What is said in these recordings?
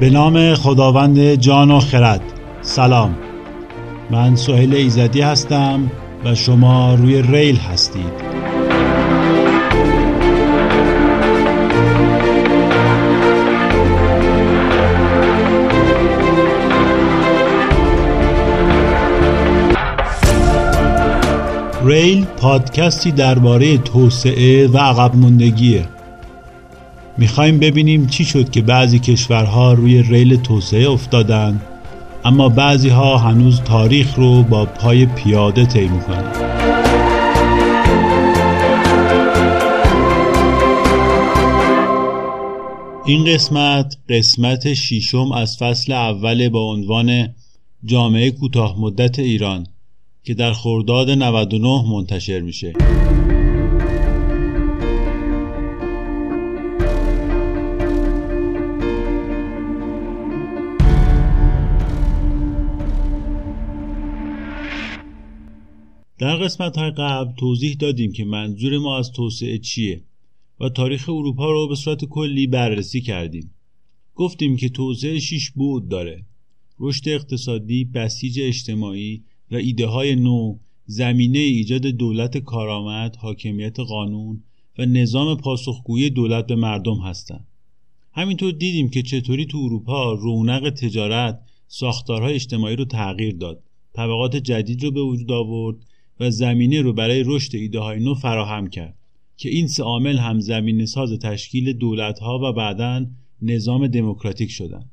به نام خداوند جان و خرد. سلام. من سهیل ایزدی هستم و شما روی ریل هستید. ریل پادکستی درباره توسعه و عقب موندگیه. می‌خوایم ببینیم چی شد که بعضی کشورها روی ریل توسعه افتادن اما بعضی ها هنوز تاریخ رو با پای پیاده طی می‌کنن. این قسمت قسمت شیشم از فصل اول با عنوان جامعه کوتاه مدت ایران که در خرداد 99 منتشر میشه. در قسمت های قبل توضیح دادیم که منظور ما از توسعه چیه و تاریخ اروپا رو به صورت کلی بررسی کردیم. گفتیم که توسعه شیش بود داره. رشد اقتصادی، بسیج اجتماعی و ایده های نو زمینه ایجاد دولت کارآمد، حاکمیت قانون و نظام پاسخگویی دولت به مردم هستند. همینطور دیدیم که چطوری تو اروپا رونق تجارت ساختارهای اجتماعی رو تغییر داد. طبقات جدید رو به وجود آورد و زمینه رو برای رشد ایده های نو فراهم کرد که این سه عامل هم زمینه ساز تشکیل دولت ها و بعدا نظام دموکراتیک شدند.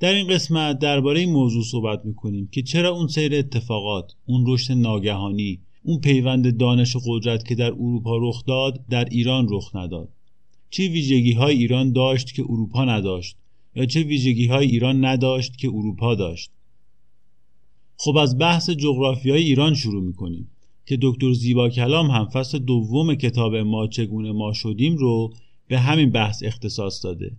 در این قسمت درباره این موضوع صحبت می‌کنیم که چرا اون سیر اتفاقات اون رشد ناگهانی اون پیوند دانش و قدرت که در اروپا رخ داد در ایران رخ نداد چه ویژگی های ایران داشت که اروپا نداشت یا چه ویژگی های ایران نداشت که اروپا داشت خب از بحث جغرافیای ایران شروع می‌کنیم که دکتر زیبا کلام هم فصل دوم کتاب ما چگونه ما شدیم رو به همین بحث اختصاص داده.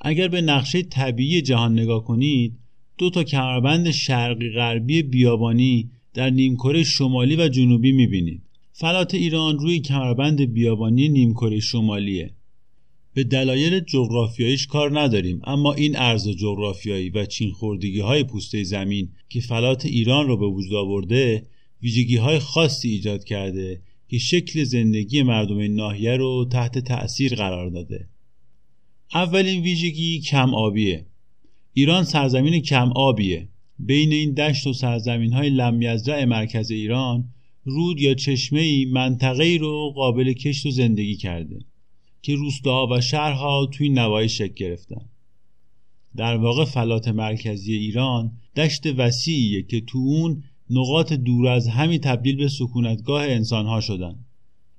اگر به نقشه طبیعی جهان نگاه کنید دو تا کمربند شرقی غربی بیابانی در نیمکره شمالی و جنوبی می‌بینید. فلات ایران روی کمربند بیابانی نیمکره شمالیه. به دلایل جغرافیاییش کار نداریم اما این عرض جغرافیایی و چین های پوسته زمین که فلات ایران رو به وجود آورده ویژگی های خاصی ایجاد کرده که شکل زندگی مردم این ناحیه رو تحت تأثیر قرار داده. اولین ویژگی کم آبیه. ایران سرزمین کم آبیه. بین این دشت و سرزمین های لمیزرع مرکز ایران رود یا چشمه ای منطقه رو قابل کشت و زندگی کرده. که روستاها و شهرها توی نوای شکل گرفتن. در واقع فلات مرکزی ایران دشت وسیعیه که تو اون نقاط دور از همی تبدیل به سکونتگاه انسانها شدن.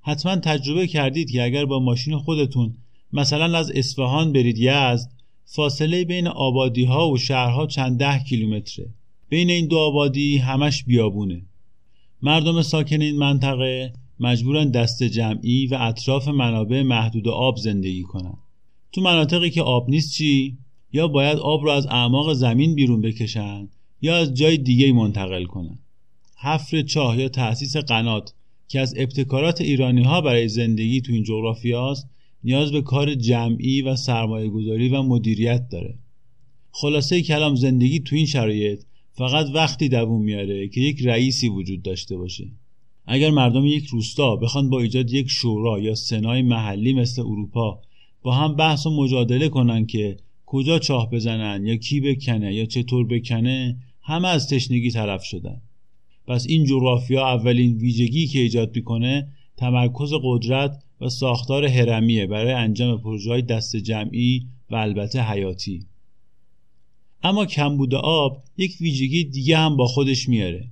حتما تجربه کردید که اگر با ماشین خودتون مثلا از اصفهان برید یزد فاصله بین آبادی ها و شهرها چند ده کیلومتره. بین این دو آبادی همش بیابونه. مردم ساکن این منطقه مجبورن دست جمعی و اطراف منابع محدود آب زندگی کنن. تو مناطقی که آب نیست چی؟ یا باید آب رو از اعماق زمین بیرون بکشن یا از جای دیگه منتقل کنن. حفر چاه یا تأسیس قنات که از ابتکارات ایرانی ها برای زندگی تو این جغرافیاست نیاز به کار جمعی و سرمایه گذاری و مدیریت داره. خلاصه کلام زندگی تو این شرایط فقط وقتی دووم میاره که یک رئیسی وجود داشته باشه. اگر مردم یک روستا بخوان با ایجاد یک شورا یا سنای محلی مثل اروپا با هم بحث و مجادله کنن که کجا چاه بزنن یا کی بکنه یا چطور بکنه همه از تشنگی طرف شدن. پس این جغرافیا اولین ویژگی که ایجاد می‌کنه تمرکز قدرت و ساختار هرمیه برای انجام پروژه دست جمعی و البته حیاتی. اما کمبود آب یک ویژگی دیگه هم با خودش میاره.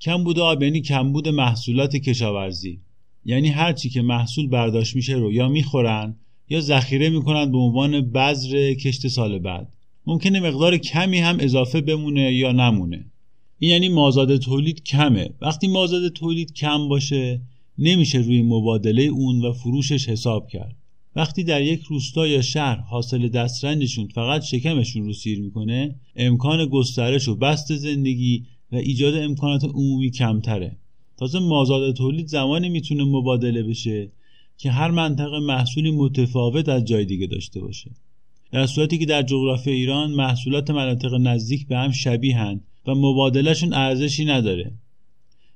کمبود آب یعنی کمبود محصولات کشاورزی. یعنی هرچی که محصول برداشت میشه رو یا می‌خورن یا ذخیره می‌کنن به عنوان بذر کشت سال بعد. ممکنه مقدار کمی هم اضافه بمونه یا نمونه. این یعنی مازاد تولید کمه. وقتی مازاد تولید کم باشه نمیشه روی مبادله اون و فروشش حساب کرد. وقتی در یک روستا یا شهر حاصل دسترنجشون فقط شکمشون رو سیر می‌کنه امکان گسترش و بست زندگی و ایجاد امکانات عمومی کمتره. تازه مازاد تولید زمانی می‌تونه مبادله بشه که هر منطقه محصولی متفاوت از جای دیگه داشته باشه. در صورتی که در جغرافی ایران محصولات مناطق نزدیک به هم شبیهند و مبادلهشون ارزشی نداره.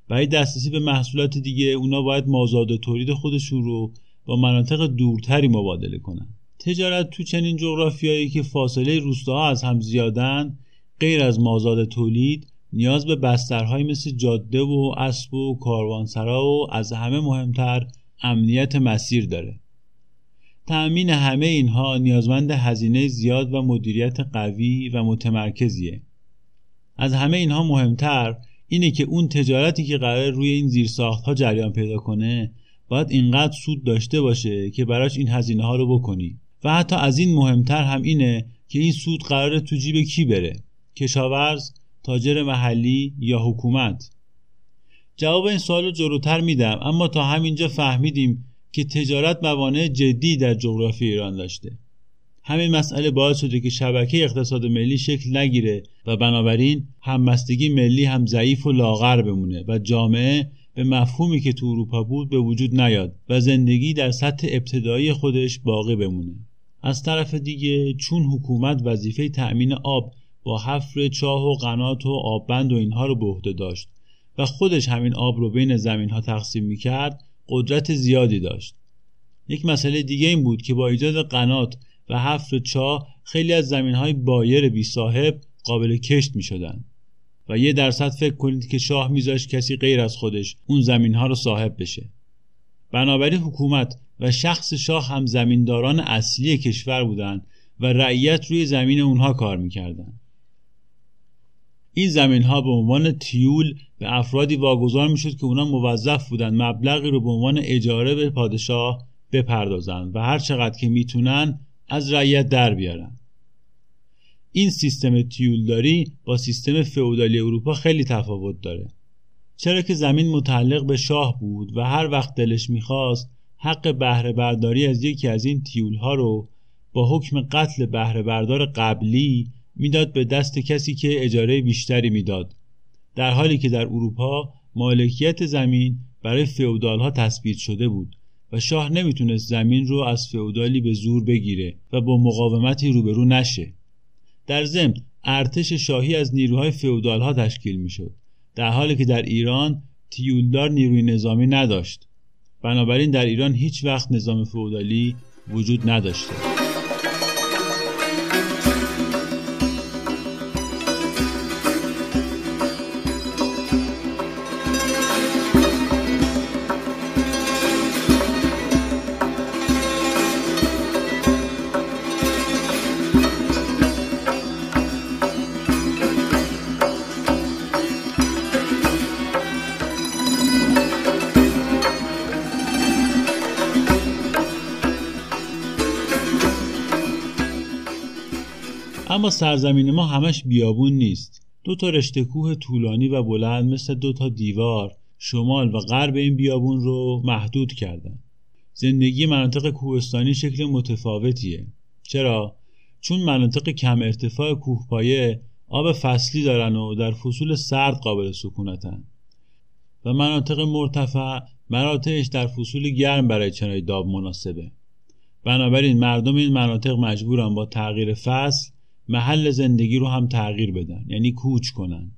برای دسترسی به محصولات دیگه اونا باید مازاد تولید خودشون رو با مناطق دورتری مبادله کنن. تجارت تو چنین جغرافیایی که فاصله روستاها از هم زیادن غیر از مازاد تولید نیاز به بسترهایی مثل جاده و اسب و کاروانسرا و از همه مهمتر امنیت مسیر داره. تأمین همه اینها نیازمند هزینه زیاد و مدیریت قوی و متمرکزیه. از همه اینها مهمتر اینه که اون تجارتی که قرار روی این زیرساخت ها جریان پیدا کنه باید اینقدر سود داشته باشه که براش این هزینه ها رو بکنی. و حتی از این مهمتر هم اینه که این سود قراره تو جیب کی بره؟ کشاورز تاجر محلی یا حکومت؟ جواب این سوال رو جلوتر میدم اما تا همینجا فهمیدیم که تجارت موانع جدی در جغرافی ایران داشته. همین مسئله باعث شده که شبکه اقتصاد ملی شکل نگیره و بنابراین همبستگی ملی هم ضعیف و لاغر بمونه و جامعه به مفهومی که تو اروپا بود به وجود نیاد و زندگی در سطح ابتدایی خودش باقی بمونه. از طرف دیگه چون حکومت وظیفه تأمین آب با حفر چاه و قنات و آببند و اینها رو به عهده داشت و خودش همین آب رو بین زمین ها تقسیم می‌کرد قدرت زیادی داشت یک مسئله دیگه این بود که با ایجاد قنات و حفر چاه خیلی از زمین های بایر بی صاحب قابل کشت می شدن. و یه درصد فکر کنید که شاه میذاشت کسی غیر از خودش اون زمین ها رو صاحب بشه بنابراین حکومت و شخص شاه هم زمینداران اصلی کشور بودند و رعیت روی زمین اونها کار می‌کردند این زمین ها به عنوان تیول به افرادی واگذار می‌شد که اونا موظف بودند مبلغی رو به عنوان اجاره به پادشاه بپردازند و هر چقدر که می‌تونن از رعیت در بیارن. این سیستم تیولداری با سیستم فئودالی اروپا خیلی تفاوت داره. چرا که زمین متعلق به شاه بود و هر وقت دلش می‌خواست حق بهره برداری از یکی از این تیول ها رو با حکم قتل بهره بردار قبلی می‌داد به دست کسی که اجاره بیشتری می‌داد در حالی که در اروپا مالکیت زمین برای فئودال ها تثبیت شده بود و شاه نمی‌تونست زمین رو از فئودالی به زور بگیره و با مقاومتی روبرو نشه. در ضمن ارتش شاهی از نیروهای فئودال ها تشکیل می‌شد در حالی که در ایران تیولدار نیروی نظامی نداشت. بنابراین در ایران هیچ وقت نظام فئودالی وجود نداشته. اما سرزمین ما همش بیابون نیست. دو تا رشته کوه طولانی و بلند مثل دو تا دیوار شمال و غرب این بیابون رو محدود کردن. زندگی مناطق کوهستانی شکل متفاوتیه. چرا؟ چون مناطق کم ارتفاع کوهپایه آب فصلی دارن و در فصول سرد قابل سکونتن. و مناطق مرتفع مراتعش در فصول گرم برای چنای داب مناسبه. بنابراین مردم این مناطق مجبورن با تغییر فصل محل زندگی رو هم تغییر بدن یعنی کوچ کنن.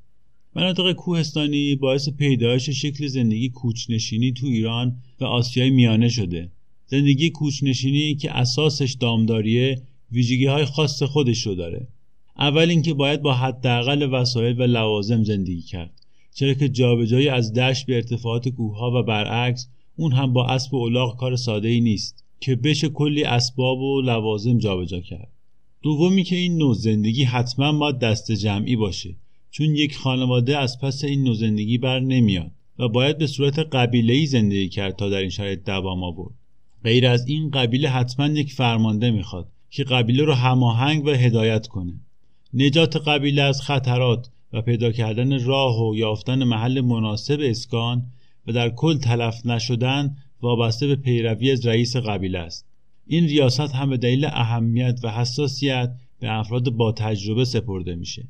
مناطق کوهستانی باعث پیدایش شکل زندگی کوچنشینی تو ایران و آسیای میانه شده. زندگی کوچنشینی که اساسش دامداریه ویژگی های خاص خودش رو داره. اول اینکه باید با حداقل وسایل و لوازم زندگی کرد. چرا که جابجایی از دشت به ارتفاعات کوهها و برعکس اون هم با اسب و الاغ کار ساده ای نیست که بشه کلی اسباب و لوازم جابجا کرد. دومی که این نوع زندگی حتما ما دست جمعی باشه چون یک خانواده از پس این نوع زندگی بر نمیاد و باید به صورت قبیله‌ای زندگی کرد تا در این شرایط دوام آورد. غیر از این قبیله حتما یک فرمانده می‌خواد که قبیله رو هماهنگ و هدایت کنه. نجات قبیله از خطرات و پیدا کردن راه و یافتن محل مناسب اسکان و در کل تلف نشدن وابسته به پیروی از رئیس قبیله است. این ریاست هم به دلیل اهمیت و حساسیت به افراد با تجربه سپرده میشه.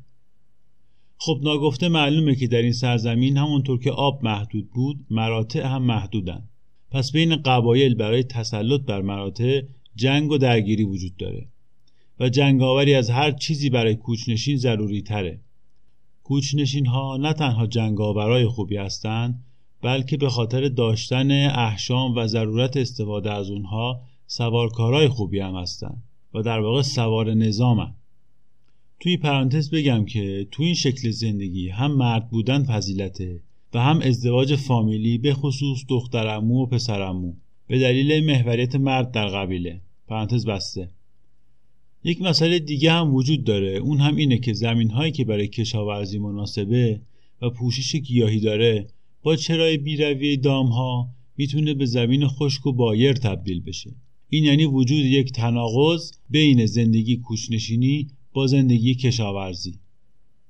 خب ناگفته معلومه که در این سرزمین همونطور که آب محدود بود مراتع هم محدودن. پس بین قبایل برای تسلط بر مراتع جنگ و درگیری وجود داره و جنگاوری از هر چیزی برای کوچنشین ضروری تره کوچنشین ها نه تنها جنگاورای خوبی هستند بلکه به خاطر داشتن احشام و ضرورت استفاده از اونها سوارکارای خوبی هم هستند و در واقع سوار نظامن. توی پرانتز بگم که تو این شکل زندگی هم مرد بودن فضیلته و هم ازدواج فامیلی به خصوص دخترمو و پسرمو به دلیل محوریت مرد در قبیله. پرانتز بسته. یک مسئله دیگه هم وجود داره. اون هم اینه که زمین هایی که برای کشاورزی مناسبه و پوشش گیاهی داره با چرای بیروی دام ها می‌تونه به زمین خشک و بایر تبدیل بشه. این یعنی وجود یک تناقض بین زندگی کوچنشینی با زندگی کشاورزی.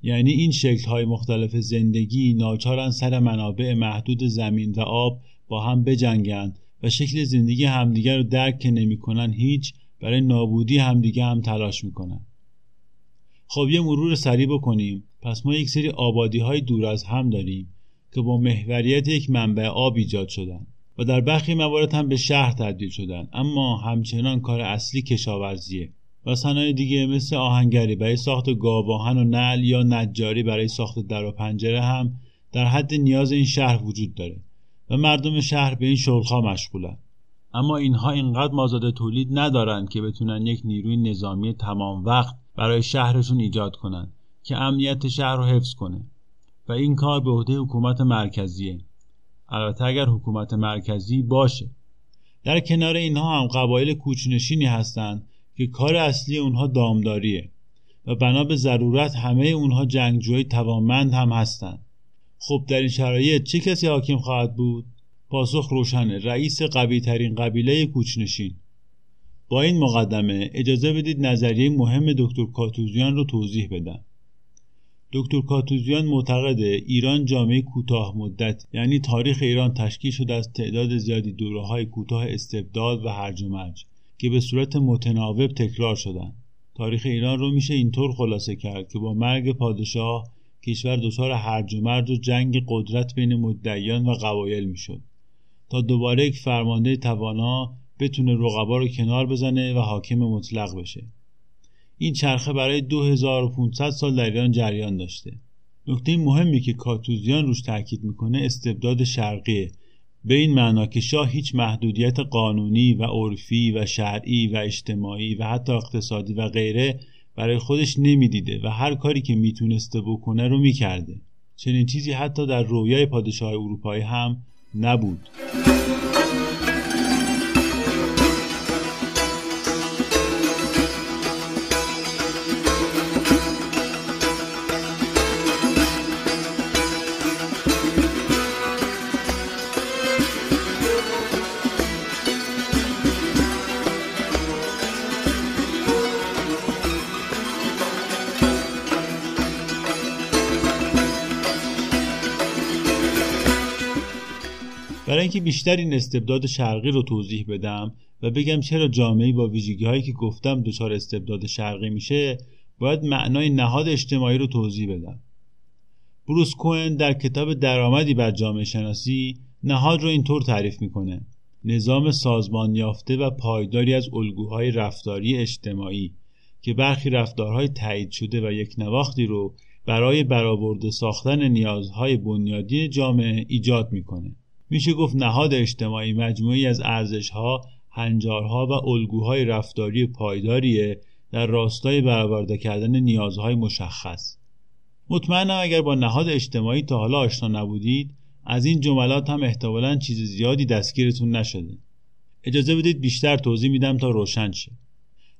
یعنی این شکل های مختلف زندگی ناچارن سر منابع محدود زمین و آب با هم بجنگند و شکل زندگی همدیگر رو درک که نمی‌کنن هیچ برای نابودی همدیگه هم تلاش می‌کنن. خب یه مرور سریع بکنیم. پس ما یک سری آبادی های دور از هم داریم که با محوریت یک منبع آب ایجاد شدن. و در برخی موارد هم به شهر تبدیل شدن. اما همچنان کار اصلی کشاورزیه و صنایع دیگه مثل آهنگری برای ساخت گاواهن و نل یا نجاری برای ساخت در و پنجره هم در حد نیاز این شهر وجود داره و مردم شهر به این شغلها مشغولن. اما اینها اینقدر مازاد تولید ندارند که بتونن یک نیروی نظامی تمام وقت برای شهرشون ایجاد کنند که امنیت شهر رو حفظ کنه. و این کار به عهده حکومت مرکزیه. البته اگر حکومت مرکزی باشه. در کنار اینها هم قبایل کوچنشینی هستند که کار اصلی اونها دامداریه و بنا به ضرورت همه اونها جنگجوی توانمند هم هستند. خب در این شرایط چه کسی حاکم خواهد بود؟ پاسخ روشنه رئیس قوی ترین قبیله کوچنشین. با این مقدمه اجازه بدید نظریه مهم دکتر کاتوزیان رو توضیح بدم. دکتر کاتوزیان معتقده ایران جامعه کوتاه مدت یعنی تاریخ ایران تشکیل شده از تعداد زیادی دوره های کوتاه استبداد و هرج و مرج که به صورت متناوب تکرار شدند تاریخ ایران رو میشه اینطور خلاصه کرد که با مرگ پادشاه کشور دچار هرج و مرج و جنگ قدرت بین مدعیان و قبایل می‌شد. تا دوباره یک فرمانده توانا بتونه رقبا رو کنار بزنه و حاکم مطلق بشه. این چرخه برای 2500 سال در ایران جریان داشته. نکته مهمی که کاتوزیان روش تاکید می‌کنه استبداد شرقیه به این معنا که شاه هیچ محدودیت قانونی و عرفی و شرعی و اجتماعی و حتی اقتصادی و غیره برای خودش نمی‌دیده و هر کاری که می‌تونسته بکنه رو می‌کرده. چنین چیزی حتی در رویای پادشاه اروپایی هم نبود. اینکه بیشتر این استبداد شرقی رو توضیح بدم و بگم چرا جامعه با ویژگی هایی که گفتم دچار استبداد شرقی میشه باید معنای نهاد اجتماعی رو توضیح بدم. بروس کوئن در کتاب درآمدی بر جامعه شناسی نهاد رو اینطور تعریف می‌کنه. نظام سازمان یافته و پایداری از الگوهای رفتاری اجتماعی که برخی رفتارهای تایید شده و یک نواختی رو برای برآورده ساختن نیازهای بنیادی جامعه ایجاد می‌کنه. میشه گفت نهاد اجتماعی مجموعی از ارزشها، هنجارها و الگوهای رفتاری پایداریه در راستای برآورده کردن نیازهای مشخص. مطمئنم اگر با نهاد اجتماعی تا حالا آشنا نبودید از این جملات هم احتمالا چیز زیادی دستگیرتون نشده. اجازه بدید بیشتر توضیح میدم تا روشن شه.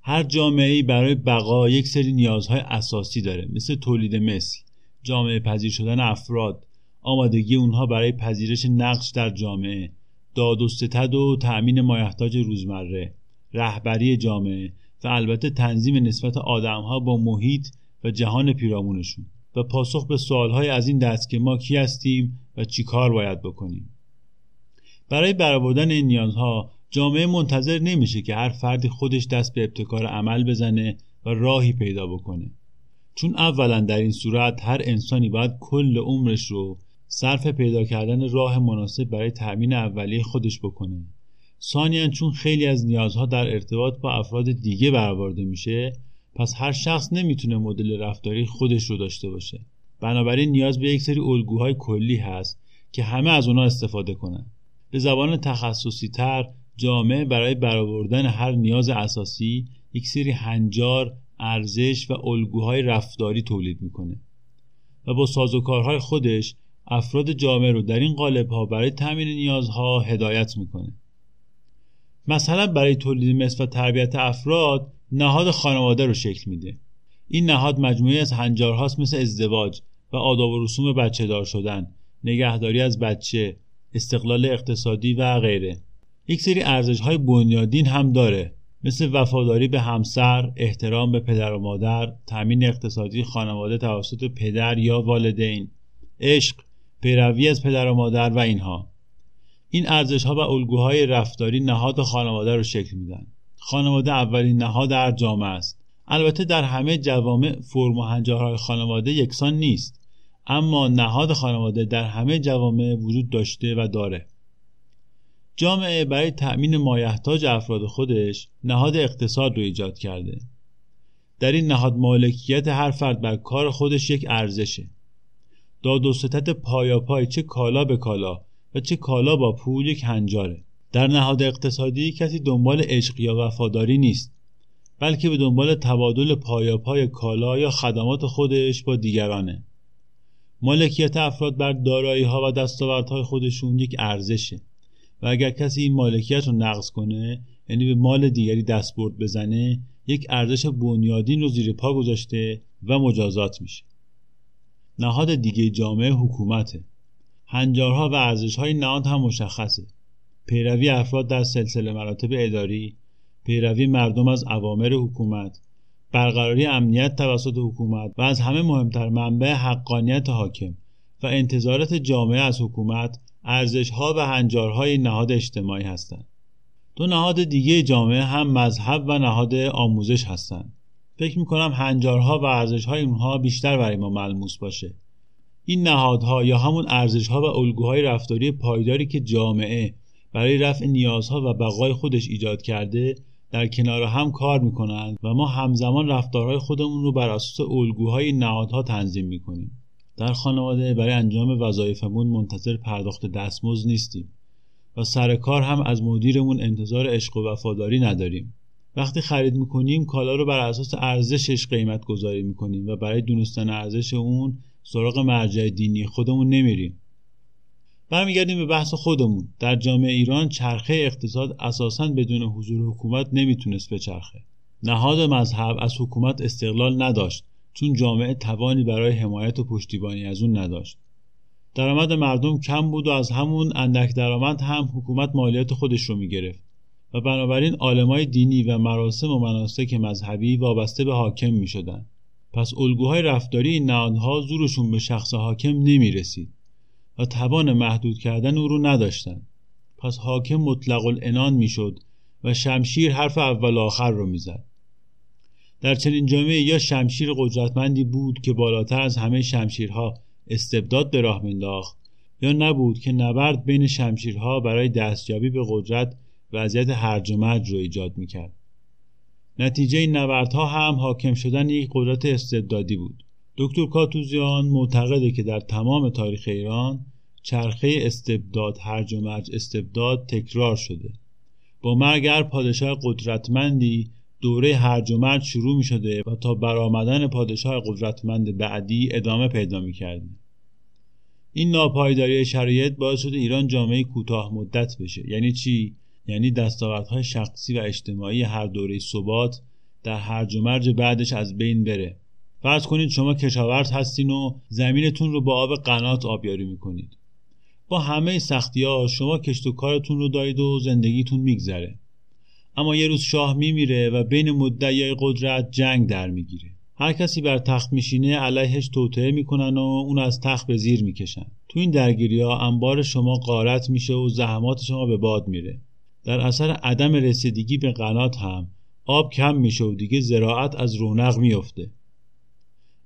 هر جامعه برای بقا یک سری نیازهای اساسی داره مثل تولید مثل، جامعه پذیر شدن افراد، آمادگی اونها برای پذیرش نقش در جامعه. داد و ستد و تأمین مایحتاج روزمره. رهبری جامعه و البته تنظیم نسبت آدمها با محیط و جهان پیرامونشون. و پاسخ به سوالهای از این دست که ما کی هستیم و چی کار باید بکنیم. برای برآوردن این نیازها جامعه منتظر نمیشه که هر فردی خودش دست به ابتکار عمل بزنه و راهی پیدا بکنه. چون اولا در این صورت هر انسانی باید کل عمرش رو صرف پیدا کردن راه مناسب برای تأمین اولیه خودش بکنه. ثانیا چون خیلی از نیازها در ارتباط با افراد دیگه برآورده میشه پس هر شخص نمی‌تونه مدل رفتاری خودش رو داشته باشه. بنابراین نیاز به یک سری الگوهای کلی هست که همه از اونا استفاده کنن. به زبان تخصصی تر جامعه برای برآوردن هر نیاز اساسی یک سری هنجار، ارزش و الگوهای رفتاری تولید می‌کنه. و با سازوکارهای خودش افراد جامعه رو در این قالب ها برای تامین نیازها هدایت می‌کنه. مثلا برای تولید مثل و تربیت افراد نهاد خانواده رو شکل میده. این نهاد مجموعی از هنجارهاست مثل ازدواج و آداب و رسوم بچه دار شدن نگهداری از بچه استقلال اقتصادی و غیره. یک سری ارزش های بنیادین هم داره مثل وفاداری به همسر، احترام به پدر و مادر، تامین اقتصادی خانواده توسط پدر یا والدین، عشق، پیروی از پدر و مادر و اینها. این ارزش ها و الگوهای رفتاری نهاد خانواده رو شکل میدن. خانواده اولین نهاد در جامعه است. البته در همه جوامع فرم و هنجارهای خانواده یکسان نیست اما نهاد خانواده در همه جوامع وجود داشته و داره جامعه برای تأمین مایحتاج افراد خودش نهاد اقتصاد رو ایجاد کرده در این نهاد مالکیت هر فرد بر کار خودش یک ارزشه داد و ستت پای چه کالا به کالا و چه کالا با پول یک هنجاره. در نهاد اقتصادی کسی دنبال عشق یا وفاداری نیست بلکه به دنبال تبادل پای کالا یا خدمات خودش با دیگرانه. مالکیت افراد بر دارایی ها و دستاوردهای خودشون یک ارزشه و اگر کسی این مالکیت رو نقض کنه یعنی به مال دیگری دستبرد بزنه یک ارزش بنیادین رو زیر پا گذاشته و مجازات میشه. نهاد دیگه جامعه حکومته. هنجارها و ارزشهای نهاد هم مشخصه. پیروی افراد در سلسله مراتب اداری پیروی مردم از اوامر حکومت برقراری امنیت توسط حکومت و از همه مهمتر منبع حقانیت حاکم و انتظارات جامعه از حکومت ارزشها و هنجارهای نهاد اجتماعی هستند. دو نهاد دیگه جامعه هم مذهب و نهاد آموزش هستند. فکر می‌کنم هنجارها و ارزشهای اونها بیشتر برای ما ملموس باشه. این نهادها یا همون ارزشها و الگوهای رفتاری پایداری که جامعه برای رفع نیازها و بقای خودش ایجاد کرده در کنار هم کار می‌کنند و ما همزمان رفتارهای خودمون رو بر اساس الگوهای نهادها تنظیم می‌کنیم. در خانواده برای انجام وظایفمون منتظر پرداخت دستمزد نیستیم و سر کار هم از مدیرمون انتظار عشق و وفاداری نداریم. وقتی خرید می‌کنیم کالا رو بر اساس ارزشش قیمت گذاری می‌کنیم و برای دونستن ارزش اون سراغ مرجع دینی خودمون نمیریم. برمیگردیم به بحث خودمون. در جامعه ایران چرخه اقتصاد اساسا بدون حضور حکومت نمی‌تونست بچرخه. نهاد مذهب از حکومت استقلال نداشت چون جامعه توانی برای حمایت و پشتیبانی از اون نداشت. درآمد مردم کم بود و از همون اندک درآمد هم حکومت مالیات خودش رو می‌گرفت. و بنابراین عالمای دینی و مراسم و مناسک مذهبی وابسته به حاکم می شدن. پس الگوهای رفتاری این نهادها زورشون به شخص حاکم نمی رسید و توان محدود کردن او رو نداشتن پس حاکم مطلق الانان می‌شد و شمشیر حرف اول آخر رو می‌زد در چنین جامعه یا شمشیر قدرتمندی بود که بالاتر از همه شمشیرها استبداد به راه مینداخت یا نبود که نبرد بین شمشیرها برای دستیابی به قدرت وضعیت هرج و مرج رو ایجاد می‌کرد. نتیجه این نبردها هم حاکم شدن یک قدرت استبدادی بود. دکتر کاتوزیان معتقده که در تمام تاریخ ایران چرخه استبداد هرج و مرج استبداد تکرار شده. با مرگ هر پادشاه قدرتمندی دوره هرج و مرج شروع می شده و تا برآمدن پادشاه قدرتمند بعدی ادامه پیدا می کرده. این ناپایداری شرایط باعث شده ایران جامعه کوتاه مدت بشه. یعنی چی؟ یعنی دستاوردهای شخصی و اجتماعی هر دوره ثبات در هرج و مرج بعدش از بین بره. فرض کنید شما کشاورز هستین و زمینتون رو با آب قنات آبیاری می‌کنید. با همه سختی ها شما کشت و کارتون رو دارید و زندگیتون میگذره. اما یه روز شاه میمیره و بین مدعیای قدرت جنگ در می‌گیره. هر کسی بر تخت میشینه علیهش توطعه می‌کنن و اون از تخت به زیر می‌کشن. تو این درگیری ها انبار شما قارت میشه و زحمات شما به باد میره. در اثر عدم رسیدگی به قنات هم آب کم میشه و دیگه زراعت از رونق میفته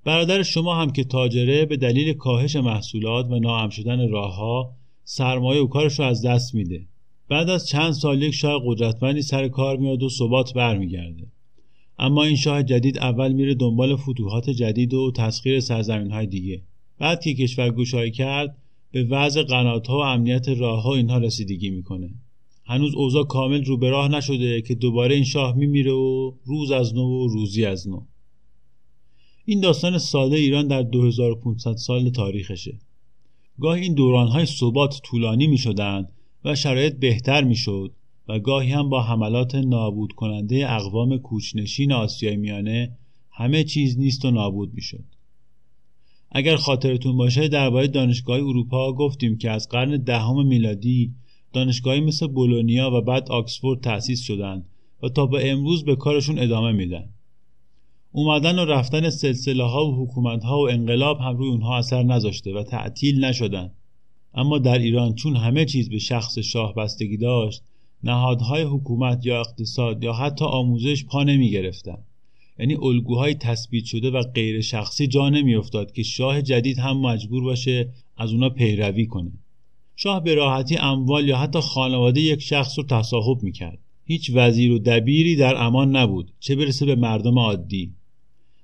برادر شما هم که تاجره به دلیل کاهش محصولات و ناام شدن راهها سرمایه و کارش رو از دست میده. بعد از چند سال یک شاه قدرتمندی سر کار میاد و ثبات برمیگرده. اما این شاه جدید اول میره دنبال فتوحات جدید و تسخیر سرزمین های دیگه. بعد که کشور گوشایی کرد به وضع قنات ها و امنیت راه ها اینها رسیدگی می‌کنه. هنوز اوضاع کامل رو به راه نشده که دوباره این شاه میمیره و روز از نو و روزی از نو این داستان ساده ایران در 2500 سال تاریخشه گاهی این دورانهای ثبات طولانی می و شرایط بهتر می و گاهی هم با حملات نابود کننده اقوام کوچنشین آسیای میانه همه چیز نیست و نابود می شد. اگر خاطرتون باشه درباره دانشگاه اروپا گفتیم که از قرن دهم میلادی دانشگاهی مثل بولونیا و بعد آکسفورد تأسیس شدند و تا به امروز به کارشون ادامه میدن. اومدن و رفتن سلسله ها و حکومت ها و انقلاب هم روی اونها اثر نذاشته و تعطیل نشدن. اما در ایران چون همه چیز به شخص شاه بستگی داشت نهادهای حکومت یا اقتصاد یا حتی آموزش پا نمی گرفتن. یعنی الگوهای تثبیت شده و غیر شخصی جا نمیافتاد که شاه جدید هم مجبور باشه از اونا پیروی کنه شاه به راحتی اموال یا حتی خانواده یک شخص رو تصاحب می‌کرد. هیچ وزیر و دبیری در امان نبود چه برسه به مردم عادی.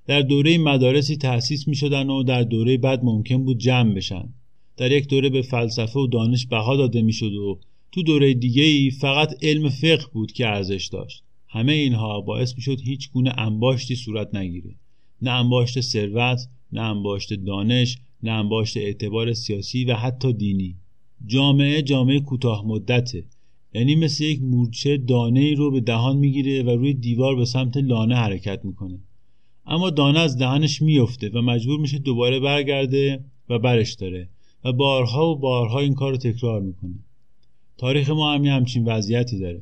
در دوره مدارسی تأسیس می شدن و در دوره بعد ممکن بود جمع بشن. در یک دوره به فلسفه و دانش بها داده می شد و تو دوره دیگه ای فقط علم فقه بود که ارزش داشت. همه اینها باعث می شد هیچ گونه انباشتی صورت نگیره. نه انباشت ثروت نه انباشت دانش نه انباشت اعتبار سیاسی و حتی دینی. جامعه جامعه کوتاه مدته. یعنی مثل یک مورچه دانه ای رو به دهان می‌گیره و روی دیوار به سمت لانه حرکت می‌کنه. اما دانه از دهنش میفته و مجبور میشه دوباره برگرده و برش داره و بارها و بارها این کار رو تکرار می‌کنه. تاریخ ما هم همچین وضعیتی داره.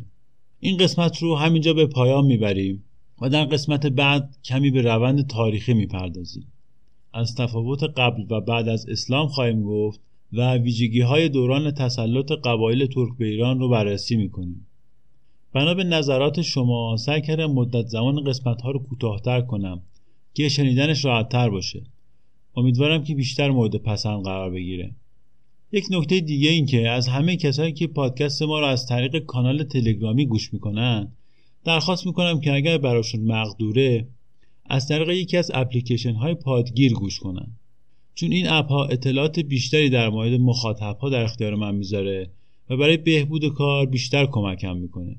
این قسمت رو همینجا به پایان می‌بریم و در قسمت بعد کمی به روند تاریخی می‌پردازیم. از تفاوت قبل و بعد از اسلام خواهیم گفت و ویژگی های دوران تسلط قبایل ترک به ایران رو بررسی می‌کنیم. بنا به نظرات شما سعی کردم مدت زمان قسمت ها رو کوتاهتر کنم که شنیدنش راحتتر باشه. امیدوارم که بیشتر مورد پسند قرار بگیره. یک نکته دیگه این که از همه کسایی که پادکست ما رو از طریق کانال تلگرامی گوش می‌کنن درخواست می‌کنم که اگر براشون مقدوره از طریق یکی از اپلیکیشن های پادگیر گوش کنن. چون این اپ ها اطلاعات بیشتری در مورد مخاطب ها در اختیار من می‌ذاره و برای بهبود کار بیشتر کمکم می‌کنه.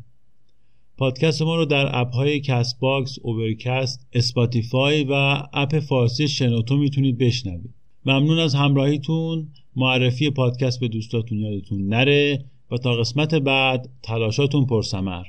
پادکست ما رو در اپ های Castbox، Overcast، Spotify و اپ فارسی شنوتو می‌تونید بشنوید. ممنون از همراهیتون. معرفی پادکست به دوستاتون یادتون نره و تا قسمت بعد تلاشاتون پرسمر